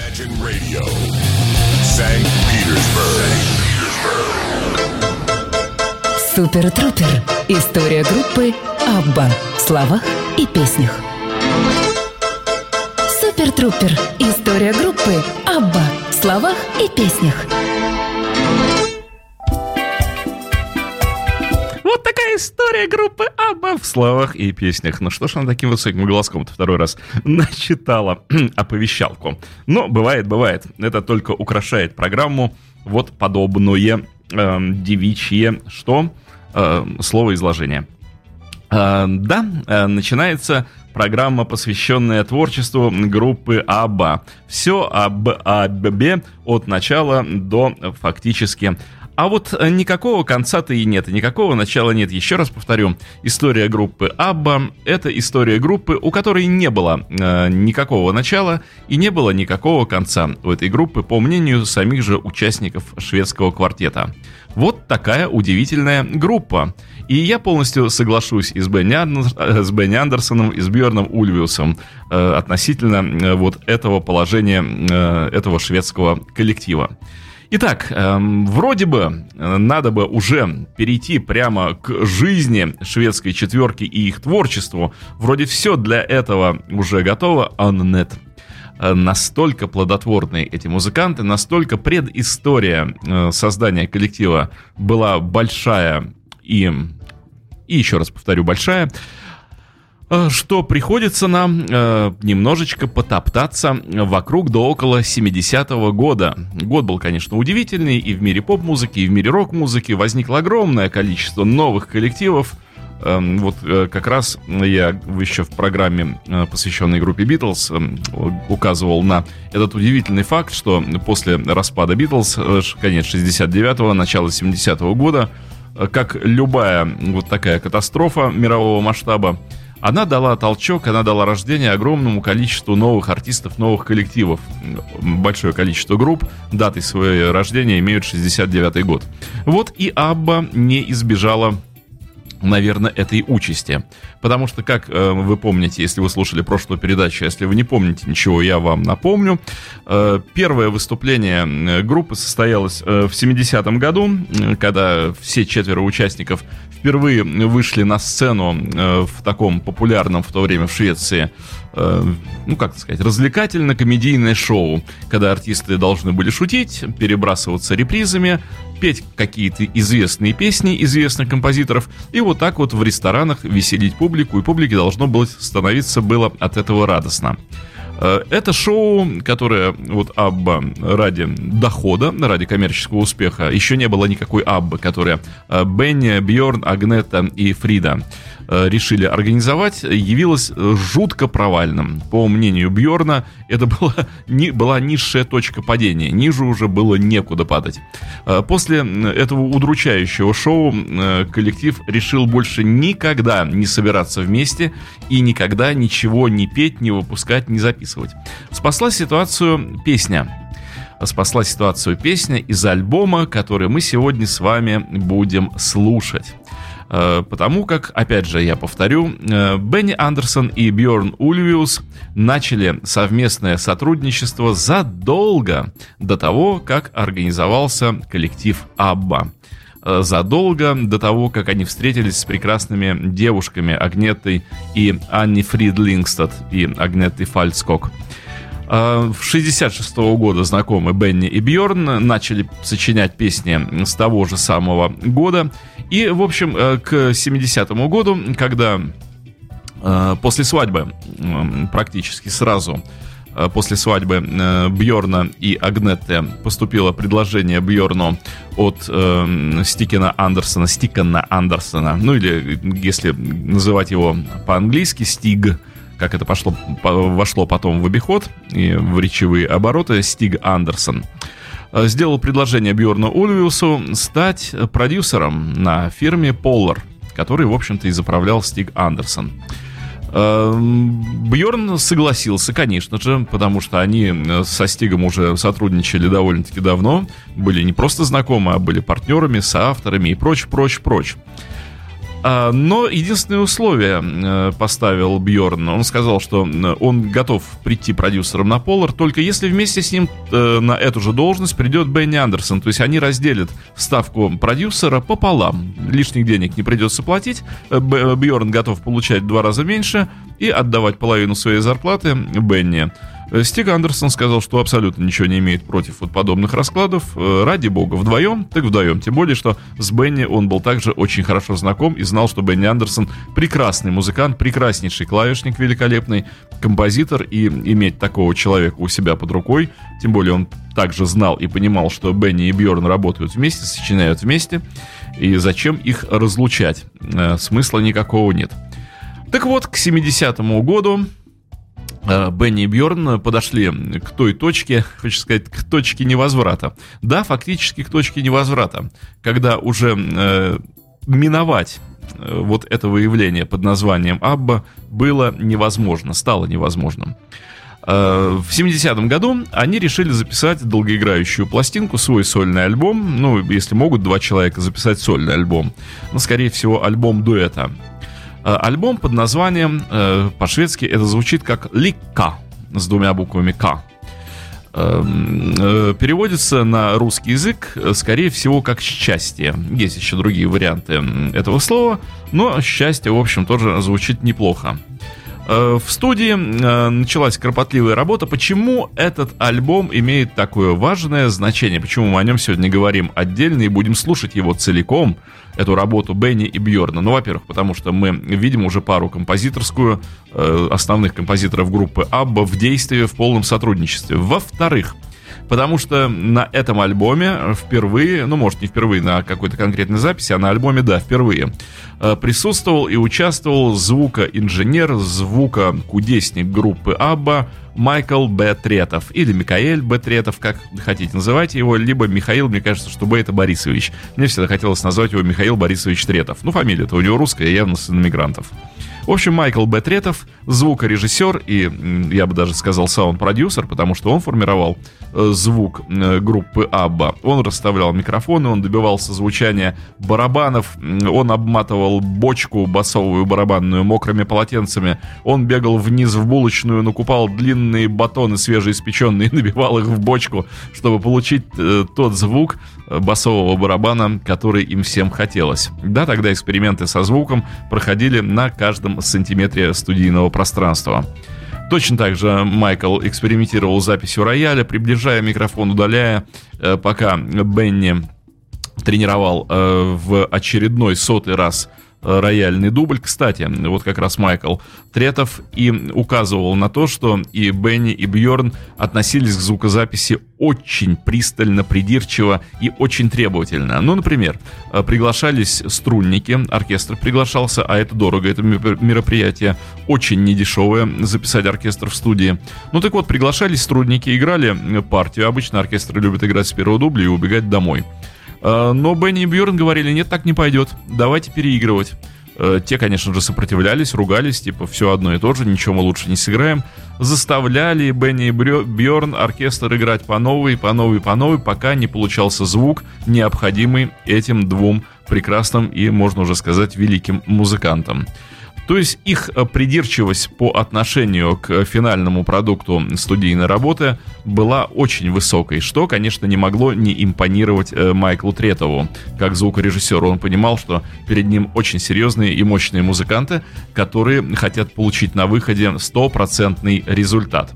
Imagine Radio, St. Petersburg. Супер Трупер. История группы Абба в словах и песнях. Супер Трупер. История группы Абба в словах и песнях. История группы Абба в словах и песнях. Ну что ж она таким высоким голоском-то второй раз начитала оповещалку. Но бывает, бывает. Это только украшает программу. Вот подобное э, девичье, что? Э, слово изложение. Э, да, э, начинается программа, посвященная творчеству группы Абба. Все об Аббе от начала до фактически а вот э, никакого конца-то и нет, никакого начала нет. Еще раз повторю, история группы Абба — это история группы, у которой не было э, никакого начала и не было никакого конца у этой группы, по мнению самих же участников шведского квартета. Вот такая удивительная группа. И я полностью соглашусь и с Бенни, Андер... э, с Бенни Андерсоном, и с Бьерном Ульвиусом э, относительно э, вот этого положения, э, этого шведского коллектива. Итак, эм, вроде бы э, надо бы уже перейти прямо к жизни шведской четверки и их творчеству. Вроде все для этого уже готово, а нет. Э, Настолько плодотворные эти музыканты, настолько предыстория э, создания коллектива была большая и, и еще раз повторю, большая, что приходится нам э, немножечко потоптаться вокруг до около 70-го года. Год был, конечно, удивительный, и в мире поп-музыки, и в мире рок-музыки возникло огромное количество новых коллективов. Эм, вот э, как раз я еще в программе, э, посвященной группе Битлз, эм, указывал на этот удивительный факт, что после распада Битлз, э, конец 69-го, начало 70-го года, э, как любая вот такая катастрофа мирового масштаба, она дала толчок, она дала рождение огромному количеству новых артистов, новых коллективов. Большое количество групп датой своего рождения имеют 69 год. Вот и Абба не избежала наверное, этой участи. Потому что, как э, вы помните, если вы слушали прошлую передачу, если вы не помните ничего, я вам напомню. Э, первое выступление э, группы состоялось э, в 70-м году, э, когда все четверо участников впервые вышли на сцену э, в таком популярном в то время в Швеции э, ну, как сказать, развлекательно-комедийное шоу, когда артисты должны были шутить, перебрасываться репризами, петь какие-то известные песни известных композиторов, и вот так вот в ресторанах веселить публику, и публике должно было становиться было от этого радостно. Э, Это шоу, которое вот Абба ради дохода, ради коммерческого успеха, еще не было никакой Аббы, которая э, Бенни, Бьорн, Агнета и Фрида решили организовать, явилось э, жутко провальным. По мнению Бьорна, это была, ни, была низшая точка падения, ниже уже было некуда падать. Э, После этого удручающего шоу э, коллектив решил больше никогда не собираться вместе и никогда ничего не петь, не выпускать, не записывать. Спасла ситуацию песня спасла ситуацию песня из альбома, который мы сегодня с вами будем слушать. Э, Потому как, опять же, я повторю, э, Бенни Андерсон и Бьорн Ульвиус начали совместное сотрудничество задолго до того, как организовался коллектив Абба. Э, Задолго до того, как они встретились с прекрасными девушками Агнетой и Анни Фридлингстад и Агнетой Фальцкок. В 66 года знакомы Бенни и Бьорн начали сочинять песни с того же самого года. И, в общем, э, к 70 году, когда э, после свадьбы, практически сразу э, после свадьбы Бьорна и Агнетте поступило предложение Бьорну от Стикена Андерсона, Стикена Андерсона, ну или если называть его по-английски Стиг, как это пошло, по- вошло потом в обиход и в речевые обороты, Стиг Андерсон сделал предложение Бьорну Ульвиусу стать продюсером на фирме Polar, который, в общем-то, и заправлял Стиг Андерсон. Бьорн согласился, конечно же, потому что они э, со Стигом уже сотрудничали довольно-таки давно, были не просто знакомы, а были партнерами, соавторами и прочь, прочь, прочь. А, но единственное условие э, поставил Бьорн. Он сказал, что он готов прийти продюсером на Polar, только если вместе с ним э, на эту же должность придет Бенни Андерсон. То есть они разделят ставку продюсера пополам. Лишних денег не придется платить. Э, Бьорн готов получать в два раза меньше и отдавать половину своей зарплаты Бенни. Э, Стик Андерсон сказал, что абсолютно ничего не имеет против вот подобных раскладов. Э, ради бога, вдвоем, так вдвоем. Тем более, что с Бенни он был также очень хорошо знаком и знал, что Бенни Андерсон прекрасный музыкант, прекраснейший клавишник, великолепный композитор. И иметь такого человека у себя под рукой, тем более он также знал и понимал, что Бенни и Бьорн работают вместе, сочиняют вместе. И зачем их разлучать? Э, смысла никакого нет. Так вот, к 70-му году Бенни и Бьорн подошли к той точке, хочу сказать, к точке невозврата. Да, фактически к точке невозврата, когда уже э, миновать э, вот это выявление под названием Абба было невозможно, стало невозможным. Э, в 70-м году они решили записать долгоиграющую пластинку, свой сольный альбом. Ну, если могут два человека записать сольный альбом. Но, скорее всего, альбом дуэта. Э, альбом под названием, э, по-шведски это звучит как «Ликка» с двумя буквами «К». Эм, э, переводится на русский язык, скорее всего, как «счастье». Есть еще другие варианты этого слова, но «счастье», в общем, тоже звучит неплохо. В студии началась кропотливая работа. Почему этот альбом имеет такое важное значение? Почему мы о нем сегодня говорим отдельно и будем слушать его целиком? эту работу Бенни и Бьорна. Ну, во-первых, потому что мы видим уже пару композиторскую, э, основных композиторов группы Абба в действии в полном сотрудничестве. Во-вторых, потому что на этом альбоме впервые, ну, может, не впервые на какой-то конкретной записи, а на альбоме, да, впервые, э, присутствовал и участвовал звукоинженер, звукокудесник группы Абба Майкл Б. Третов, или Микаэль Б. Третов, как хотите называйте его, либо Михаил, мне кажется, что Б. это Борисович. Мне всегда хотелось назвать его Михаил Борисович Третов. Ну, фамилия-то у него русская, явно сын мигрантов. В общем, Майкл Бетретов, звукорежиссер и, я бы даже сказал, саунд-продюсер, потому что он формировал э, звук э, группы Абба. Он расставлял микрофоны, он добивался звучания барабанов, он обматывал бочку басовую барабанную мокрыми полотенцами, он бегал вниз в булочную, накупал длинные батоны свежеиспеченные набивал их в бочку, чтобы получить э, тот звук басового барабана, который им всем хотелось. Да, тогда эксперименты со звуком проходили на каждом сантиметре студийного пространства. Точно так же Майкл экспериментировал с записью рояля, приближая микрофон, удаляя, э, пока Бенни тренировал э, в очередной сотый раз рояльный дубль. Кстати, вот как раз Майкл Третов и указывал на то, что и Бенни, и Бьорн относились к звукозаписи очень пристально, придирчиво и очень требовательно. Ну, например, приглашались струнники, оркестр приглашался, а это дорого, это мероприятие очень недешевое, записать оркестр в студии. Ну так вот, приглашались струнники, играли партию, обычно оркестры любят играть с первого дубля и убегать домой. Э, но Бенни и Бьорн говорили, нет, так не пойдет, давайте переигрывать. Э, те, конечно же, сопротивлялись, ругались, типа, все одно и то же, ничего мы лучше не сыграем. Заставляли Бенни и Бьорн оркестр играть по новой, по новой, по новой, пока не получался звук, необходимый этим двум прекрасным и, можно уже сказать, великим музыкантам. То есть их э, придирчивость по отношению к финальному продукту студийной работы была очень высокой, что, конечно, не могло не импонировать э, Майклу Третову. Как звукорежиссеру он понимал, что перед ним очень серьезные и мощные музыканты, которые хотят получить на выходе стопроцентный результат.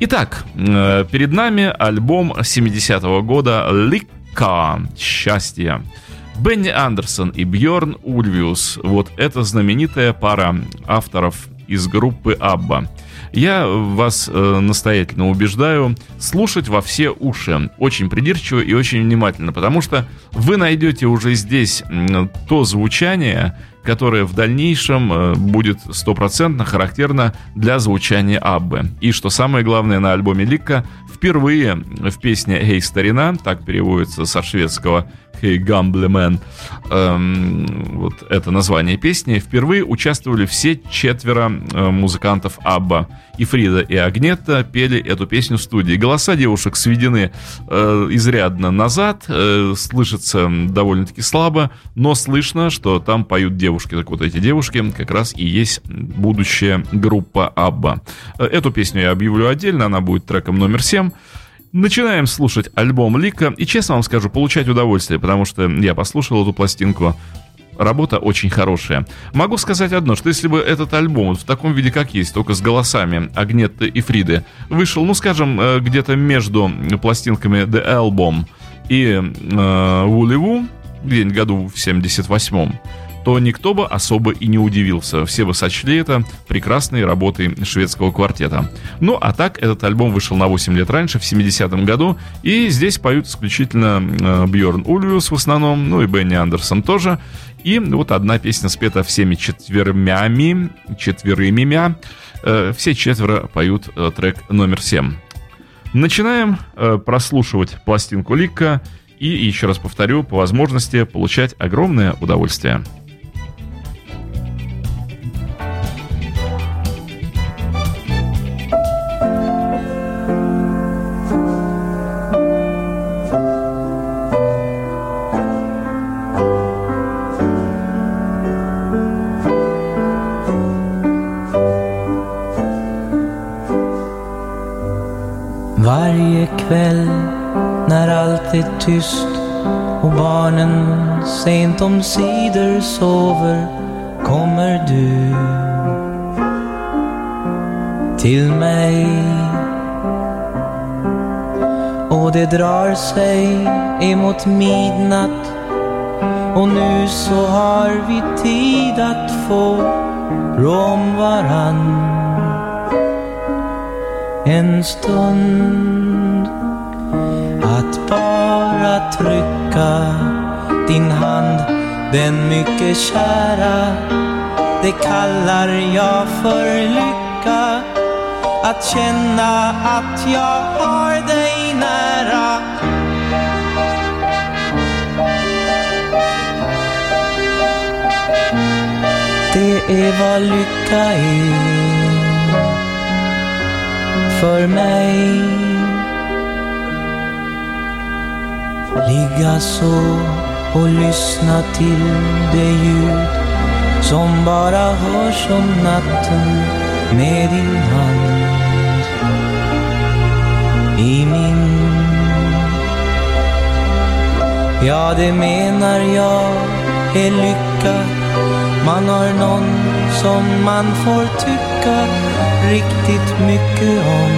Итак, э, перед нами альбом 70-го года «Лика. Счастье». Бенни Андерсон и Бьорн Ульвиус. Вот это знаменитая пара авторов из группы Абба. Я вас э, настоятельно убеждаю слушать во все уши, очень придирчиво и очень внимательно, потому что вы найдете уже здесь то звучание, которое в дальнейшем э, будет стопроцентно характерно для звучания Аббы. И что самое главное на альбоме Ликка, впервые в песне «Эй, старина», так переводится со шведского, Hey Gamble Man, эм, вот это название песни, впервые участвовали все четверо э, музыкантов Абба. И Фрида, и Агнета пели эту песню в студии. Голоса девушек сведены э, изрядно назад, э, слышится довольно-таки слабо, но слышно, что там поют девушки. Так вот, эти девушки как раз и есть будущая группа Абба. Э, эту песню я объявлю отдельно, она будет треком номер 7. Начинаем слушать альбом Лика, и честно вам скажу, получать удовольствие, потому что я послушал эту пластинку, работа очень хорошая. Могу сказать одно, что если бы этот альбом в таком виде, как есть, только с голосами Агнетты и Фриды, вышел, ну, скажем, э, где-то между пластинками The Album и э, Вулеву, где-нибудь году в 78-м, то никто бы особо и не удивился. Все бы сочли это прекрасной работой шведского квартета. Ну, а так, этот альбом вышел на 8 лет раньше, в 70-м году, и здесь поют исключительно э, Бьорн Ульвиус в основном, ну и Бенни Андерсон тоже. И вот одна песня спета всеми четвермями, четверыми мя. Э, все четверо поют э, трек номер 7. Начинаем прослушивать пластинку Лика и, еще раз повторю, по возможности получать огромное удовольствие. Kväll när allt är tyst och barnen sent om sidor sover kommer du till mig. Och det drar sig emot midnatt och nu så har vi tid att få rå om varann en stund att bara trycka din hand, den mycket kära. Det kallar jag för lycka. Att känna att jag har dig nära. Det är vad lycka är för mig. Ligga så och lyssna till det ljud som bara hörs om natten med din hand i min. Ja, det menar jag är lycka. Man har någon som man får tycka riktigt mycket om.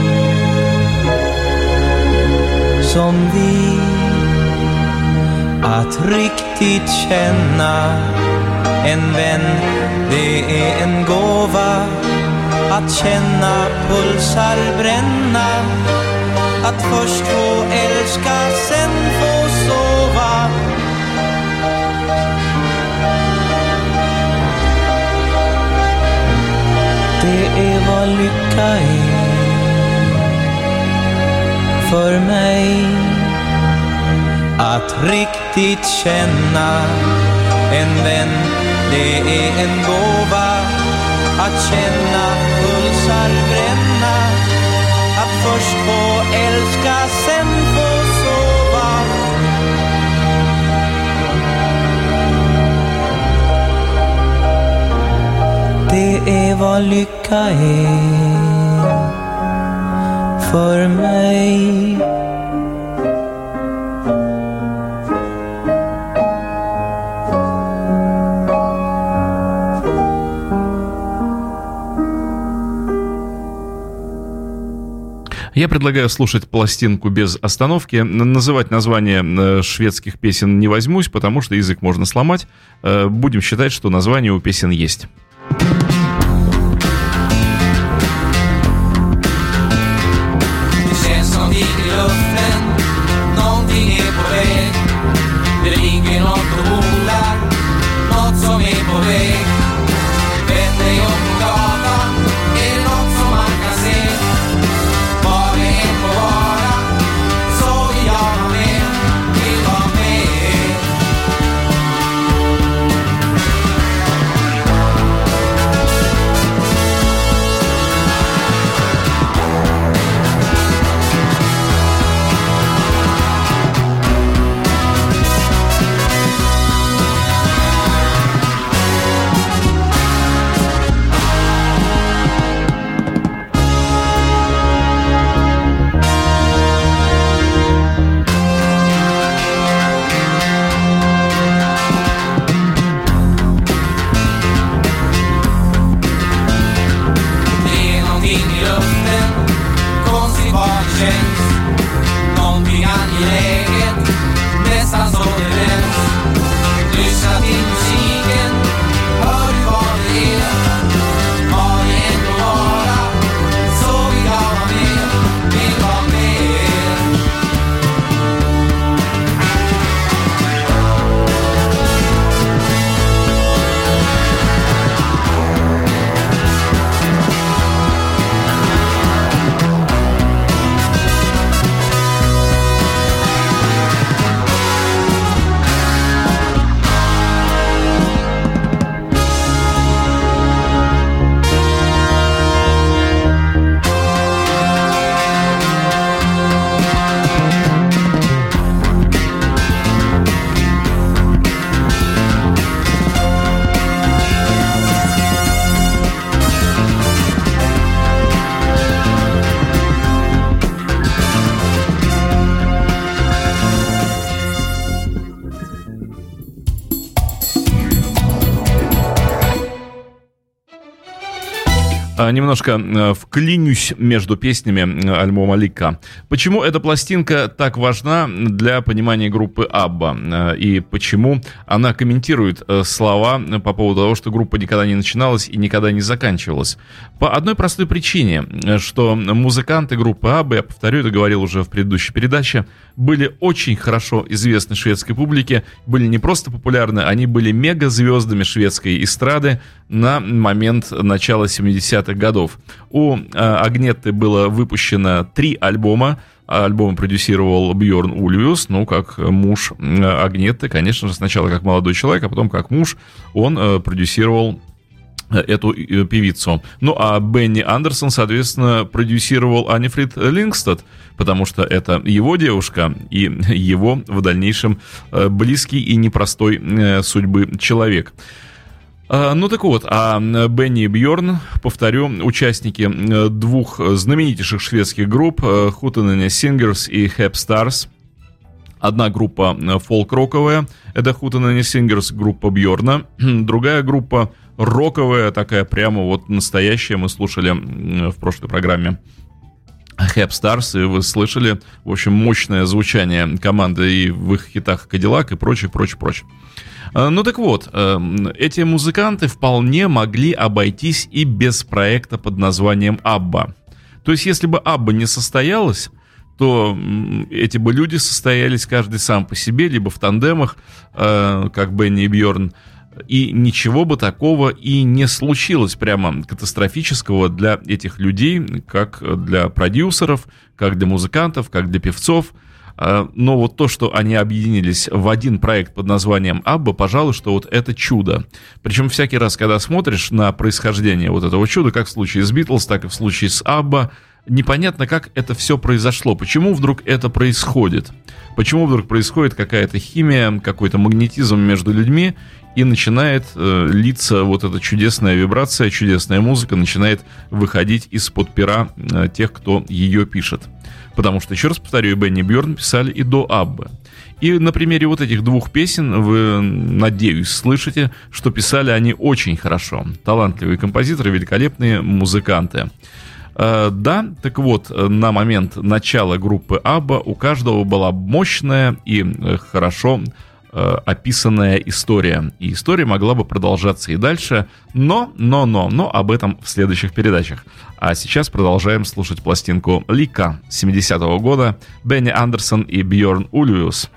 Som vi. Att riktigt känna en vän, det är en gåva. Att känna pulsar bränna. Att först få älska, sen vad lycka är för mig. Att riktigt känna en vän, det är en gåva. Att känna pulsar bränna. Att först få älska, sen är vad lycka är för mig. Я предлагаю слушать пластинку без остановки. Называть название э, шведских песен не возьмусь, потому что язык можно сломать. Э, Будем считать, что название у песен есть. Немножко э, вклинюсь между песнями э, альбома Лика. Почему эта пластинка так важна для понимания группы Абба? Э, И почему она комментирует слова по поводу того, что группа никогда не начиналась и никогда не заканчивалась? По одной простой причине, что музыканты группы Абба, я повторю, это говорил уже в предыдущей передаче, были очень хорошо известны шведской публике, были не просто популярны, они были мегазвездами шведской эстрады на момент начала 70-х годов. У э, Агнетты было выпущено три альбома, Альбом продюсировал Бьорн Ульвиус, ну, как муж э, Агнетты, конечно же, сначала как молодой человек, а потом как муж, он э, продюсировал эту певицу. Ну, а Бенни Андерсон, соответственно, продюсировал Анифрид Лингстад, потому что это его девушка и его в дальнейшем близкий и непростой судьбы человек. А, Ну так вот, а Бенни и Бьорн, повторю, участники э, двух знаменитейших шведских групп Hootenanny Singers и Hep Stars. Одна группа э, фолк-роковая, это Hootenanny Singers, группа Бьорна. Другая группа роковая, такая прямо вот настоящая, мы слушали в прошлой программе. Hep Stars, и вы слышали, в общем, мощное звучание команды и в их хитах Кадиллак и прочее, прочее, прочее. А, Ну так вот, эм, эти музыканты вполне могли обойтись и без проекта под названием Абба. То есть, если бы Абба не состоялась, то эти бы люди состоялись каждый сам по себе, либо в тандемах, э, как Бенни и Бьорн, и ничего бы такого и не случилось прямо катастрофического для этих людей, как для продюсеров, как для музыкантов, как для певцов. А, Но вот то, что они объединились в один проект под названием Абба, пожалуй, что вот это чудо. Причем всякий раз, когда смотришь на происхождение вот этого чуда, как в случае с Битлз, так и в случае с Абба, непонятно, как это все произошло, почему вдруг это происходит. Почему вдруг происходит какая-то химия, какой-то магнетизм между людьми, и начинает э, литься вот эта чудесная вибрация, чудесная музыка начинает выходить из-под пера э, тех, кто ее пишет. Потому что, еще раз повторю, и Бенни Бьорн писали и до Аббы. И на примере вот этих двух песен вы, надеюсь, слышите, что писали они очень хорошо. Талантливые композиторы, великолепные музыканты. Э, Да, так вот, э, на момент начала группы Абба у каждого была мощная и э, хорошо описанная история. И история могла бы продолжаться и дальше, но, но, но, но об этом в следующих передачах. А сейчас продолжаем слушать пластинку Лика 70-го года, Бенни Андерсон и Бьорн Ульвиус.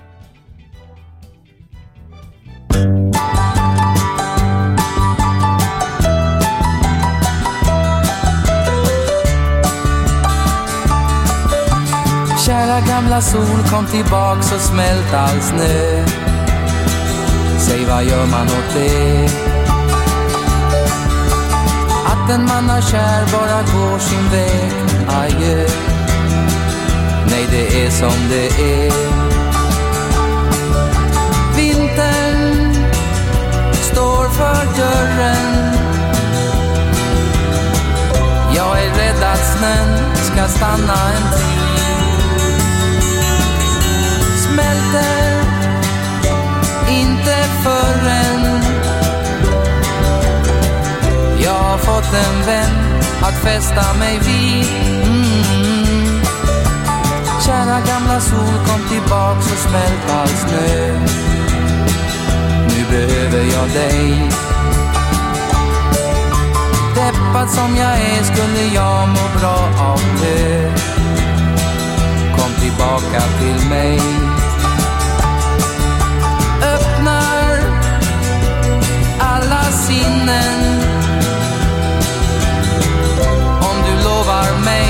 Kära gamla sol kom tillbaks och smält all snö Säg vad gör man åt det? Att en man är kär bara går sin väg. Adjö. Nej, det är som det är. Vintern står för dörren. Jag är rädd att snön ska stanna en tid. Förrän jag har fått en vän att fästa mig vid. Mm. Kära gamla sol, kom tillbaks och smält all snö. Nu behöver jag dig. Deppad som jag är skulle jag må bra av det. Kom tillbaka till mig alla sinnen. Om du lovar mig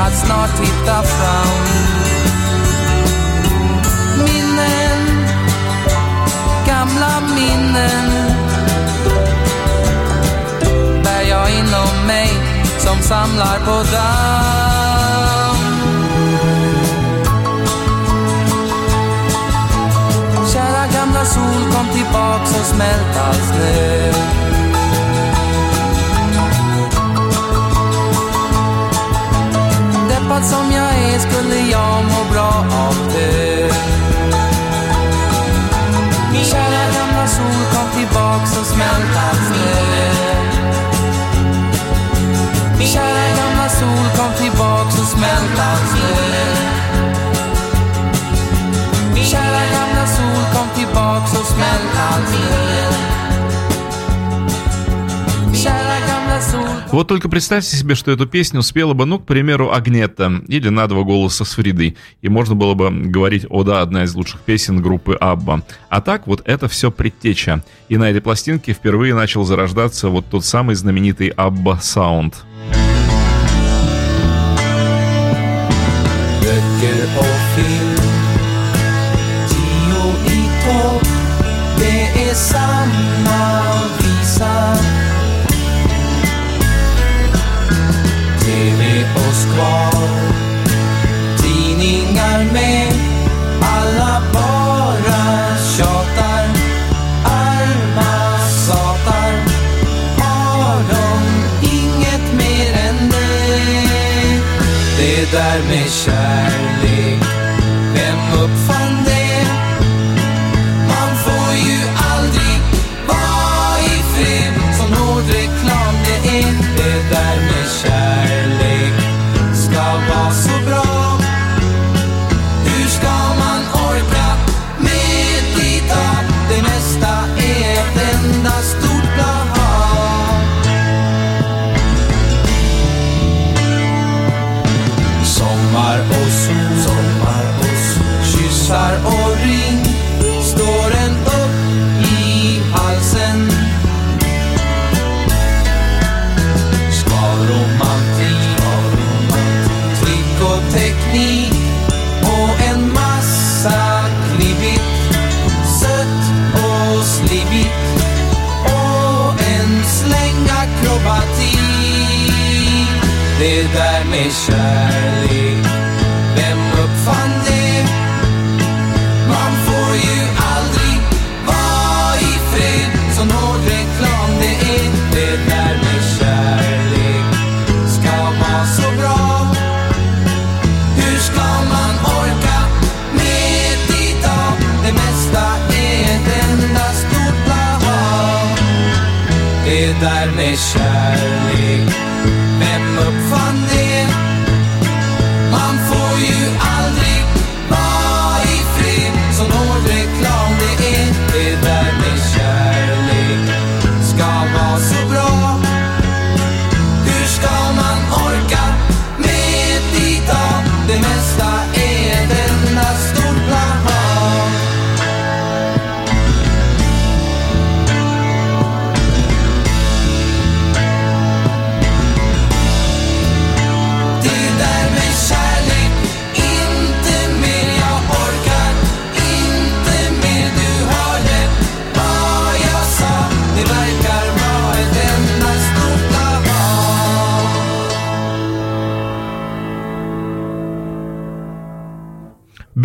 att snart hitta fram Minnen, gamla minnen. Bär jag inom mig som samlar på damm. Kära gamla sol kom tillbaks och smält all snö. Straffad som jag är skulle jag må bra av det. Min kära gamla sol, kom tillbaks och smält allt snö. Min kära gamla sol, kom tillbaks och smält allt snö. Min kära gamla sol, kom tillbaks och smält allt snö. Вот только представьте себе, что эту песню спела бы, ну, к примеру, Агнета или на два голоса с Фридой. И можно было бы говорить, о да, одна из лучших песен группы Абба. А так вот это все предтеча. И на этой пластинке впервые начал зарождаться вот тот самый знаменитый Абба саунд. Samma wall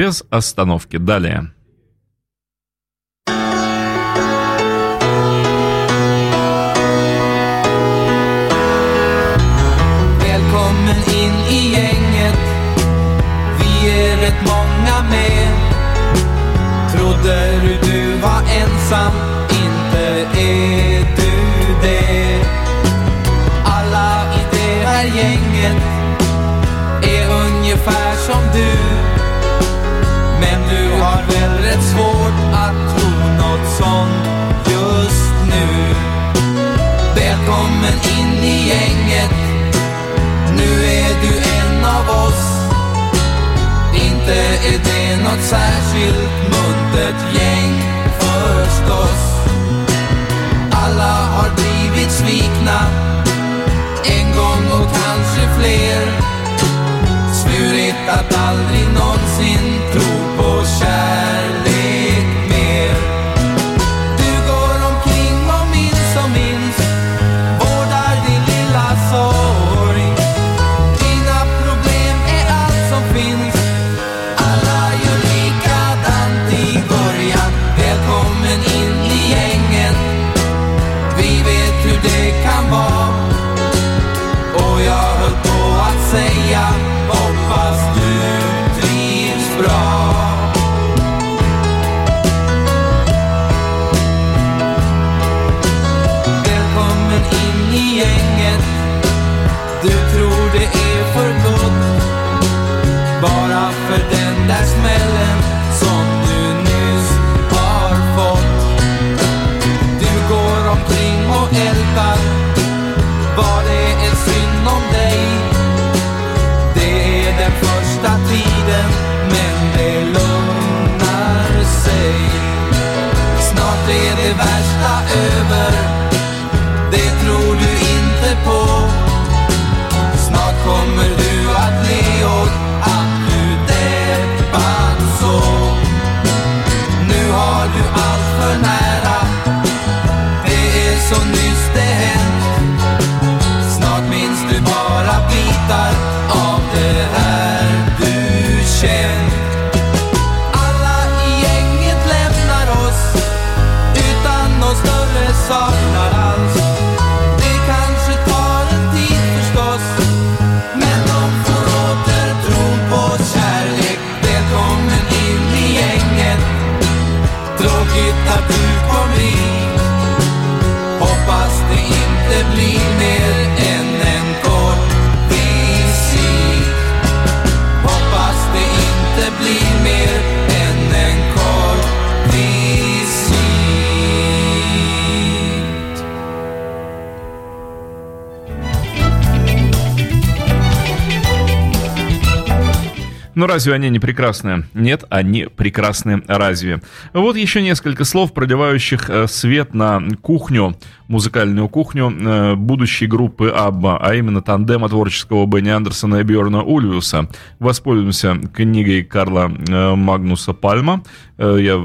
без остановки. Далее. Но разве они не прекрасны? Нет, они прекрасны разве? Вот еще несколько слов, проливающих э, свет на кухню, музыкальную кухню э, будущей группы Абба, а именно тандема творческого Бенни Андерсона и Бьорна Ульвиуса. Воспользуемся книгой Карла э, Магнуса Пальма. Я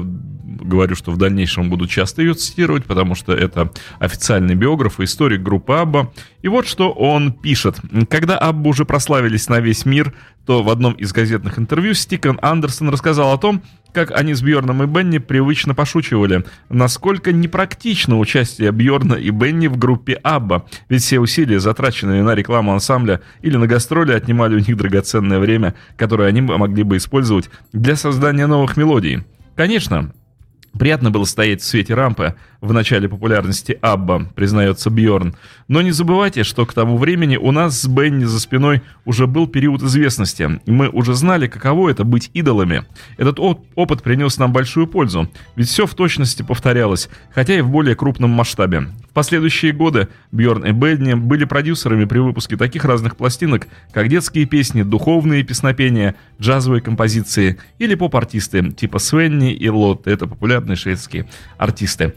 говорю, что в дальнейшем буду часто ее цитировать, потому что это официальный биограф и историк группы Абба. И вот что он пишет. Когда Абба уже прославились на весь мир, то в одном из газетных интервью Стикон Андерсон рассказал о том, как они с Бьорном и Бенни привычно пошучивали, насколько непрактично участие Бьорна и Бенни в группе Абба, ведь все усилия, затраченные на рекламу ансамбля или на гастроли, отнимали у них драгоценное время, которое они могли бы использовать для создания новых мелодий. Конечно, Приятно было стоять в свете рампы в начале популярности Абба, признается Бьорн. Но не забывайте, что к тому времени у нас с Бенни за спиной уже был период известности. Мы уже знали, каково это быть идолами. Этот опыт принес нам большую пользу, ведь все в точности повторялось, хотя и в более крупном масштабе. В последующие годы Бьорн и Бенни были продюсерами при выпуске таких разных пластинок, как детские песни, духовные песнопения, джазовые композиции или поп-артисты типа Свенни и Лот. Это популярные шведские артисты.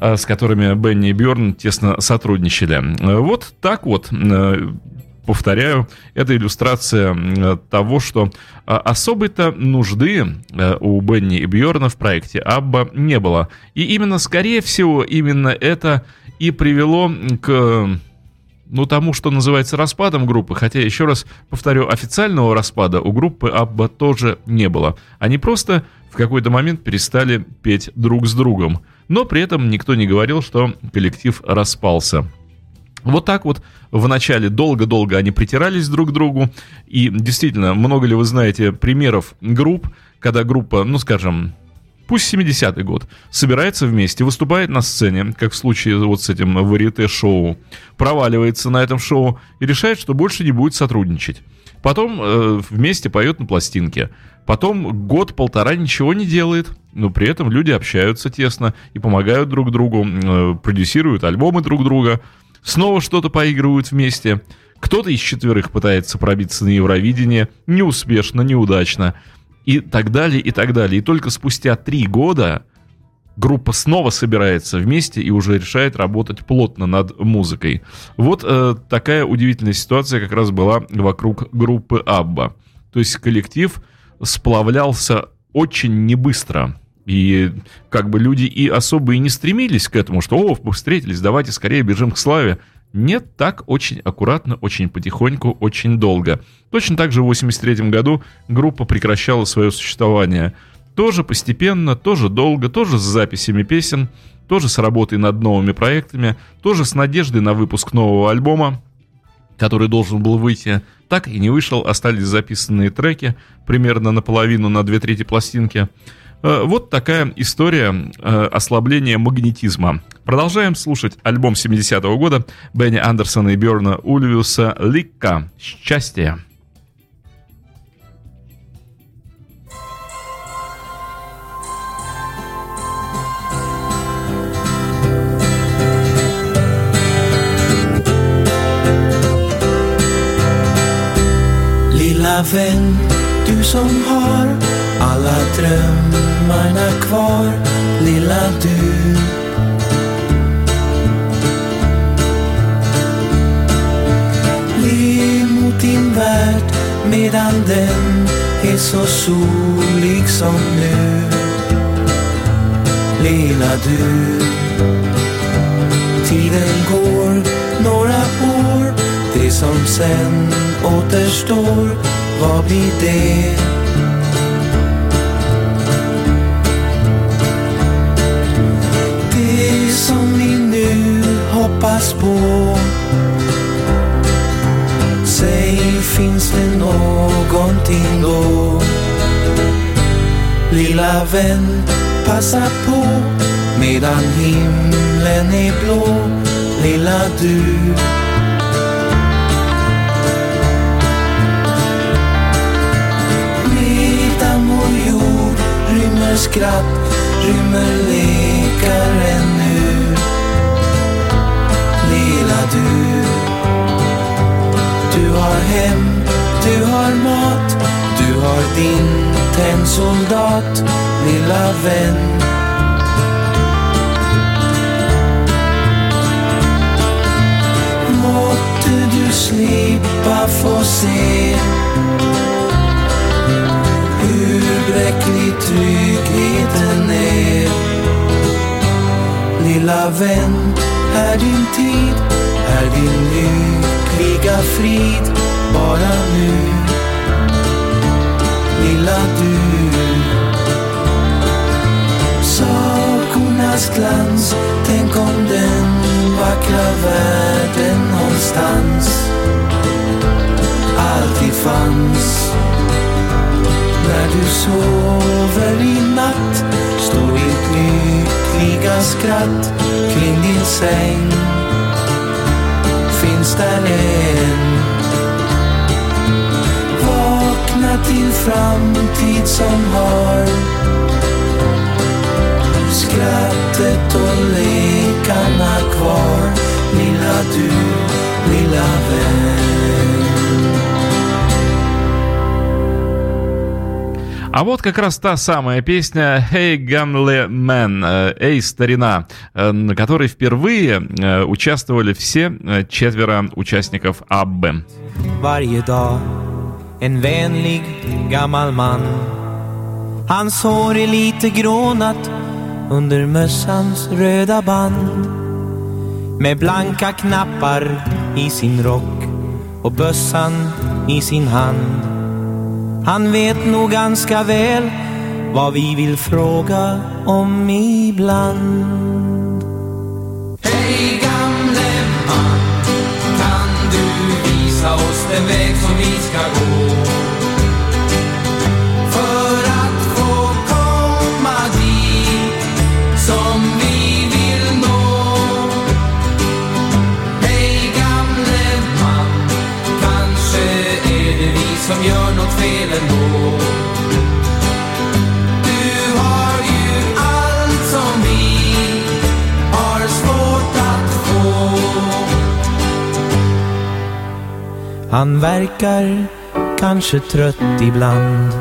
Э, с которыми Бенни и Бьорн тесно сотрудничали. Э, вот так вот э, повторяю, это иллюстрация того, что особой-то нужды у Бенни и Бьорна в проекте Абба не было. И именно, скорее всего, именно это и привело к ну, тому, что называется распадом группы, хотя, еще раз повторю, официального распада у группы Абба тоже не было. Они просто в какой-то момент перестали петь друг с другом но при этом никто не говорил, что коллектив распался. Вот так вот вначале долго-долго они притирались друг к другу. И действительно, много ли вы знаете примеров групп, когда группа, ну скажем, пусть 70-й год, собирается вместе, выступает на сцене, как в случае вот с этим варите-шоу, проваливается на этом шоу и решает, что больше не будет сотрудничать. Потом э, вместе поет на пластинке. Потом год-полтора ничего не делает, но при этом люди общаются тесно и помогают друг другу, э, продюсируют альбомы друг друга, снова что-то поигрывают вместе. Кто-то из четверых пытается пробиться на Евровидение, неуспешно, неудачно, и так далее, и так далее. И только спустя три года группа снова собирается вместе и уже решает работать плотно над музыкой. Вот э, такая удивительная ситуация как раз была вокруг группы Абба. То есть коллектив сплавлялся очень небыстро. И как бы люди и особо и не стремились к этому, что «О, мы встретились, давайте скорее бежим к славе». Нет, так очень аккуратно, очень потихоньку, очень долго. Точно так же в 83 году группа прекращала свое существование. Тоже постепенно, тоже долго, тоже с записями песен, тоже с работой над новыми проектами, тоже с надеждой на выпуск нового альбома, который должен был выйти так и не вышел, остались записанные треки, примерно наполовину на две трети пластинки. Э, вот такая история э, ослабления магнетизма. Продолжаем слушать альбом 70-го года Бенни Андерсона и Бjörna Ульвиуса «Ликка. Счастье». Lilla vän, du som har alla gärna kvar, lilla du. Le mot din värld medan den är så solig som nu. Lilla du. Tiden går några år, det som sen återstår, vad blir det? Som vi nu hoppas på Säg, finns det någonting då? Lilla vän, passa på medan himlen är blå Lilla du rymmer skratt, rymmer lekar ännu. Du, du har hem, du har mat, du har din tennsoldat, lilla vän. Måtte du slippa få se hur bräcklig tryggheten är. Lilla vän, är din tid, är din lyckliga frid bara nu. Lilla du Sakornas glans, tänk om den vackra världen någonstans alltid fanns. När du sover i natt står ditt lyckliga skratt kring din säng. Finns där än. Vakna till framtid som har skrattet och lekarna kvar. Lilla du, lilla vän. А вот как раз та самая песня «Hey Gamle Man», э, «Эй, старина», э, на которой впервые э, участвовали все э, четверо участников dag En vänlig gammal man Hans hår är lite grånat under mössans röda band Med blanka knappar i sin rock och bössan i sin hand Han vet nog ganska väl vad vi vill fråga om ibland Hej gamle man, kan du visa oss den väg som vi ska gå? Som gör något fel ändå. Du har ju allt som vi har svårt att få. Han verkar kanske trött ibland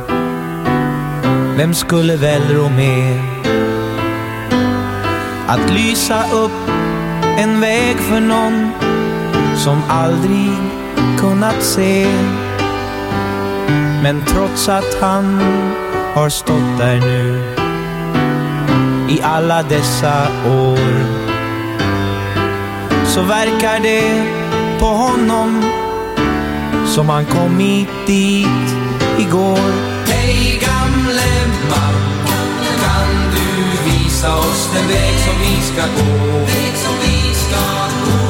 Vem skulle väl rå med Att lysa upp en väg för någon Som aldrig kunnat se men trots att han har stått där nu I alla dessa år Så verkar det på honom som han kommit dit igår. Hej gamle man, kan du visa oss den väg som vi ska gå? Väg som vi ska gå.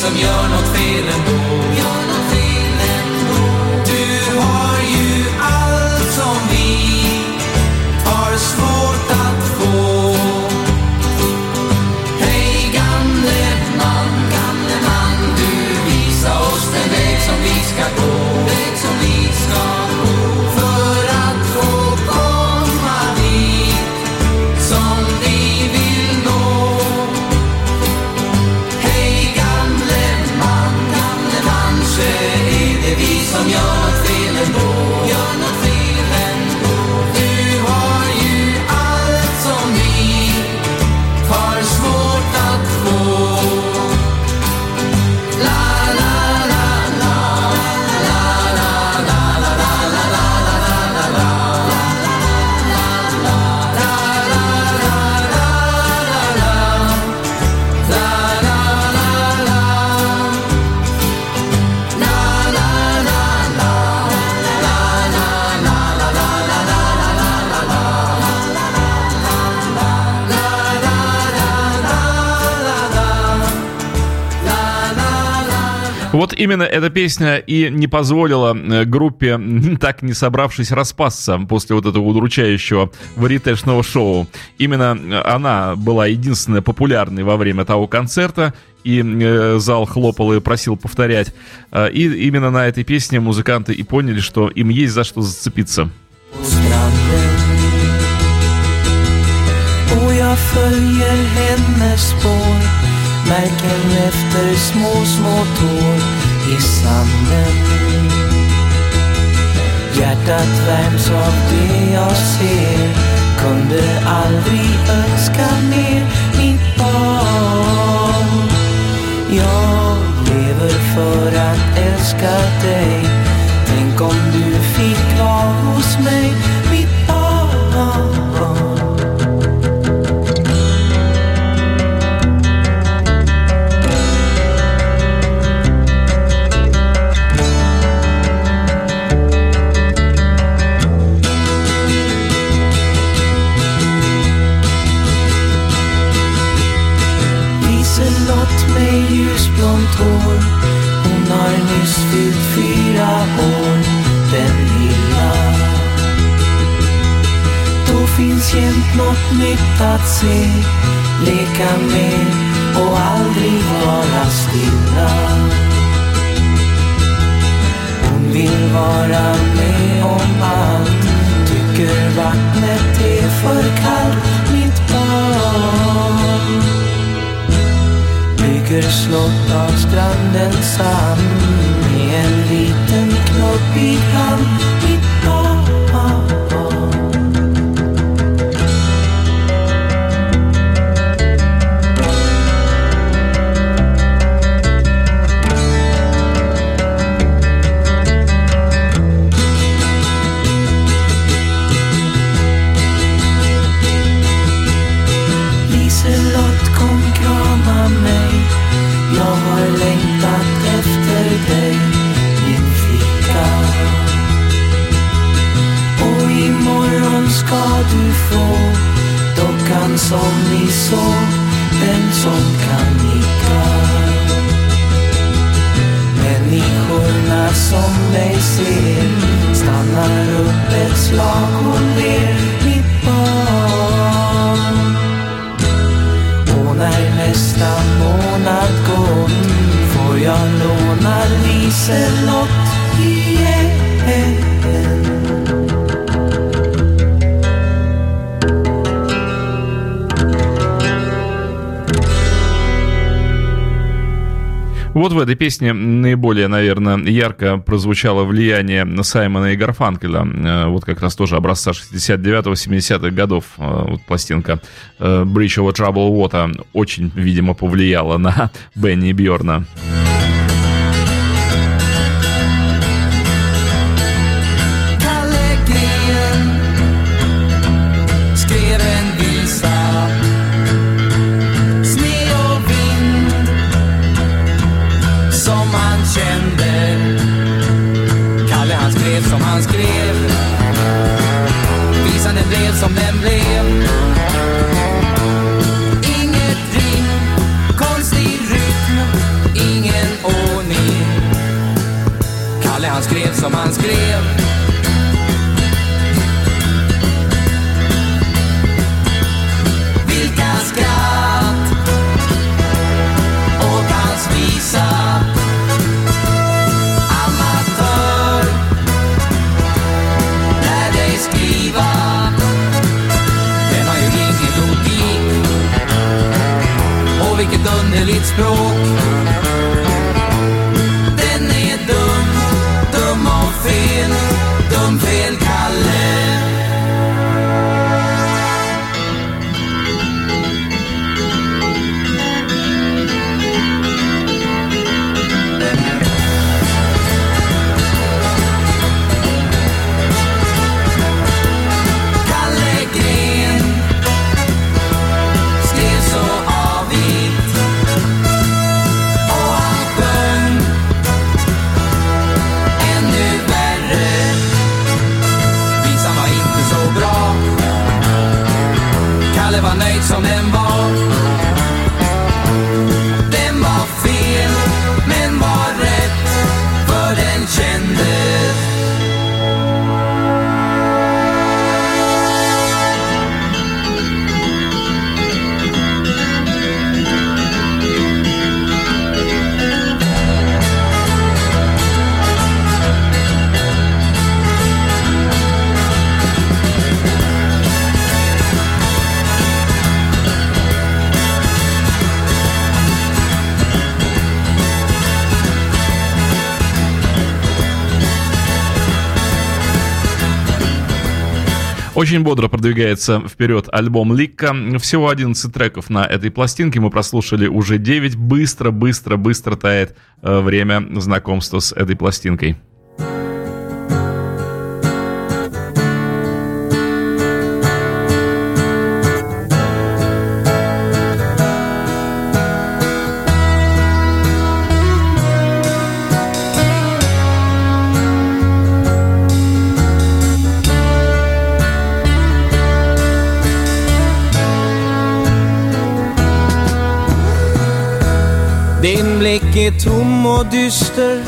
some your not именно эта песня и не позволила э, группе, так не собравшись, распасться после вот этого удручающего варитешного шоу. Именно э, она была единственная популярной во время того концерта, и э, зал хлопал и просил повторять. И именно на этой песне музыканты и поняли, что им есть за что зацепиться. stranden jag följer hennes spår Märken Hjärtat värms av det jag ser. Kunde aldrig önska mer mitt barn. Jag lever för att älska dig. Tänk om du fick vara hos mig Då något nytt att se. Leka med och aldrig vara stilla. Hon vill vara med om allt. Tycker vattnet är för kallt Mitt barn. Bygger slott av strandens sand Med en liten knoppig hand. Mitt få Dockan som ni såg Den som kan nicka. Människorna som dig ser Stannar upp ett slag och ler Mitt barn. Och när nästa månad gått får jag låna Liselott Вот в этой песне наиболее, наверное, ярко прозвучало влияние Саймона и Гарфанкеля. Э, Вот как раз тоже образца 69-70-х годов. Э, Вот пластинка э, Bridge over Trouble Water очень, видимо, повлияла на Бенни Бьорна. Kalle Очень бодро продвигается вперед альбом Ликка. Всего 11 треков на этой пластинке. Мы прослушали уже 9. Быстро, быстро, быстро тает э, время знакомства с этой пластинкой. Är tom och dyster,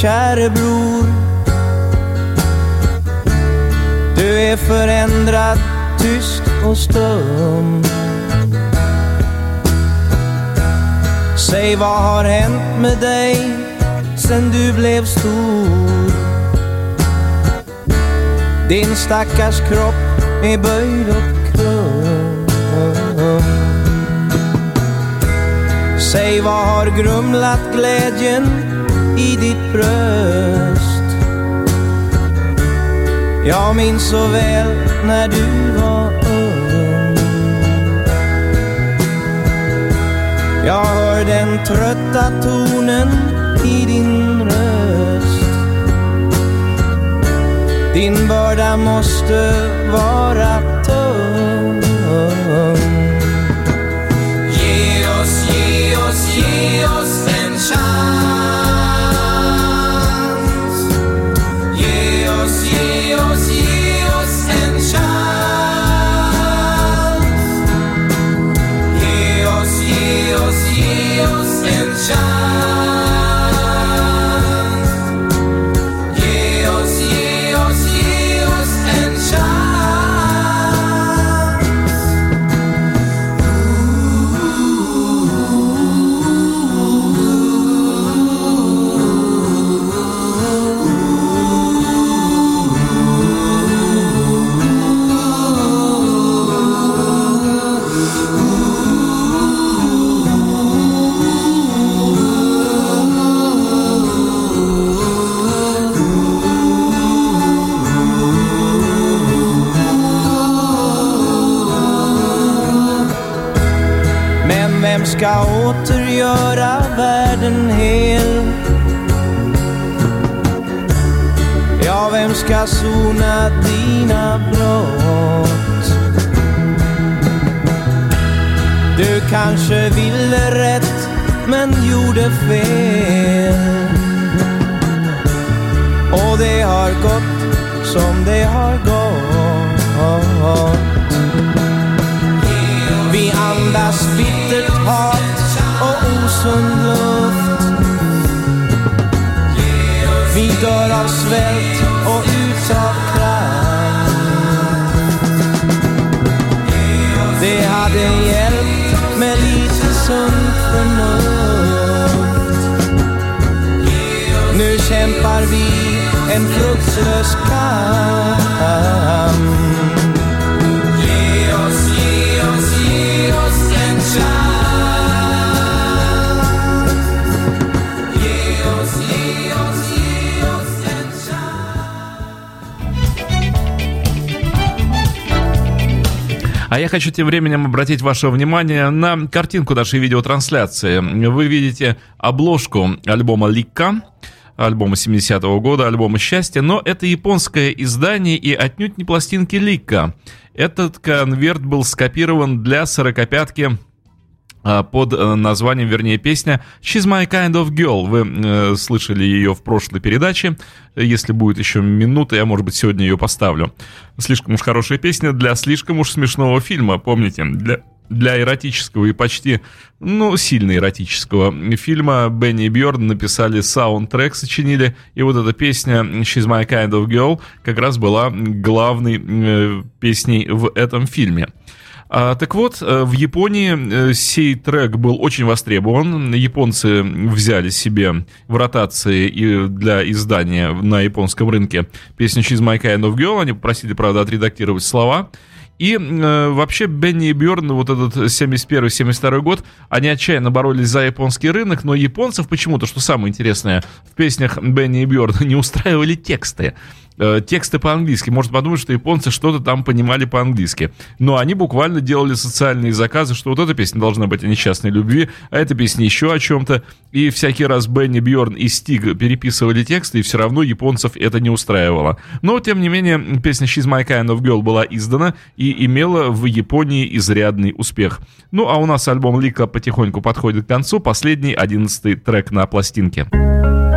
käre bror. Du är förändrad, tyst och stum. Säg vad har hänt med dig sen du blev stor? Din stackars kropp är böjd och Säg vad har grumlat glädjen i ditt bröst? Jag minns så väl när du var ung. Jag hör den trötta tonen i din röst. Din börda måste vara me face oss en chans. А я хочу тем временем обратить ваше внимание на картинку нашей видеотрансляции. Вы видите обложку альбома Лика, альбома 70-го года, альбома «Счастье», но это японское издание и отнюдь не пластинки Лика. Этот конверт был скопирован для сорокопятки а, под э, названием, вернее, песня «She's my kind of girl». Вы э, слышали ее в прошлой передаче. Если будет еще минута, я, может быть, сегодня ее поставлю. Слишком уж хорошая песня для слишком уж смешного фильма, помните? Для, для эротического и почти, ну, сильно эротического фильма Бенни и Бьорн написали саундтрек, сочинили, и вот эта песня «She's my kind of girl» как раз была главной э, песней в этом фильме. А, так вот, э, в Японии э, сей трек был очень востребован. Японцы взяли себе в ротации и для издания на японском рынке песню «She's my kind of girl». Они попросили, правда, отредактировать слова. И э, вообще Бенни и Бьорн, вот этот 71-72 год, они отчаянно боролись за японский рынок, но японцев почему-то, что самое интересное, в песнях Бенни и Бьорна не устраивали тексты. Э, тексты по-английски. Можно подумать, что японцы что-то там понимали по-английски. Но они буквально делали социальные заказы, что вот эта песня должна быть о несчастной любви, а эта песня еще о чем-то. И всякий раз Бенни, Бьорн и Стиг переписывали тексты, и все равно японцев это не устраивало. Но, тем не менее, песня She's My Kind of Girl была издана и имела в Японии изрядный успех. Ну, а у нас альбом Лика потихоньку подходит к концу. Последний, одиннадцатый трек на пластинке. Livet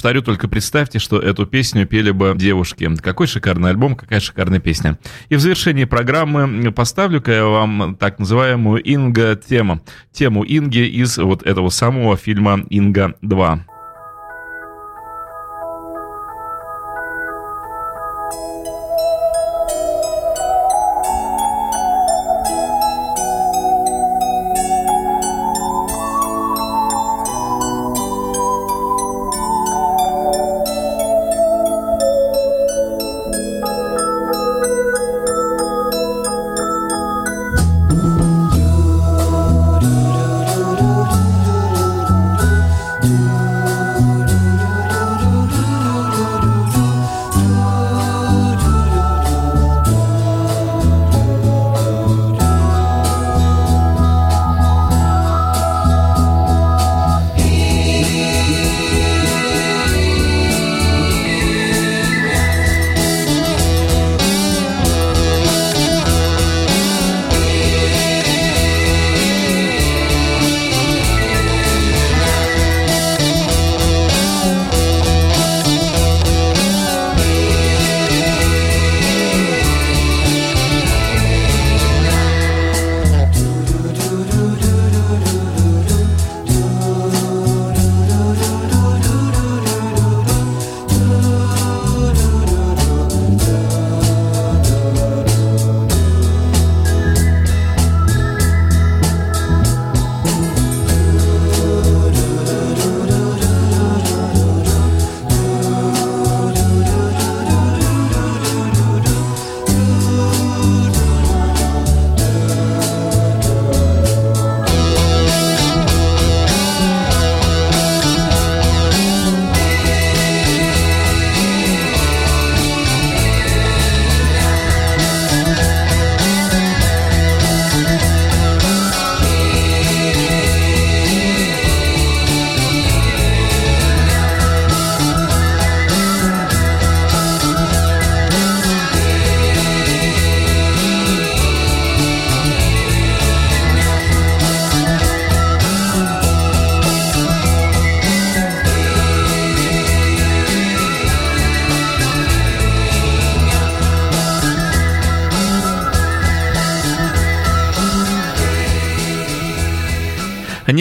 повторю, только представьте, что эту песню пели бы девушки. Какой шикарный альбом, какая шикарная песня. И в завершении программы поставлю-ка я вам так называемую Инга-тему. Тему Инги из вот этого самого фильма «Инга 2».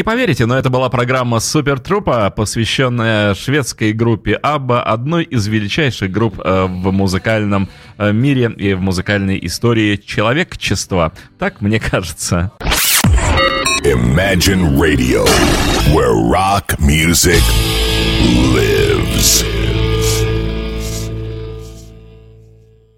Поверите, но это была программа Супер Трупа, посвященная шведской группе Абба, одной из величайших групп э, в музыкальном э, мире и в музыкальной истории человечества. Так мне кажется. Imagine Radio, where rock music lives.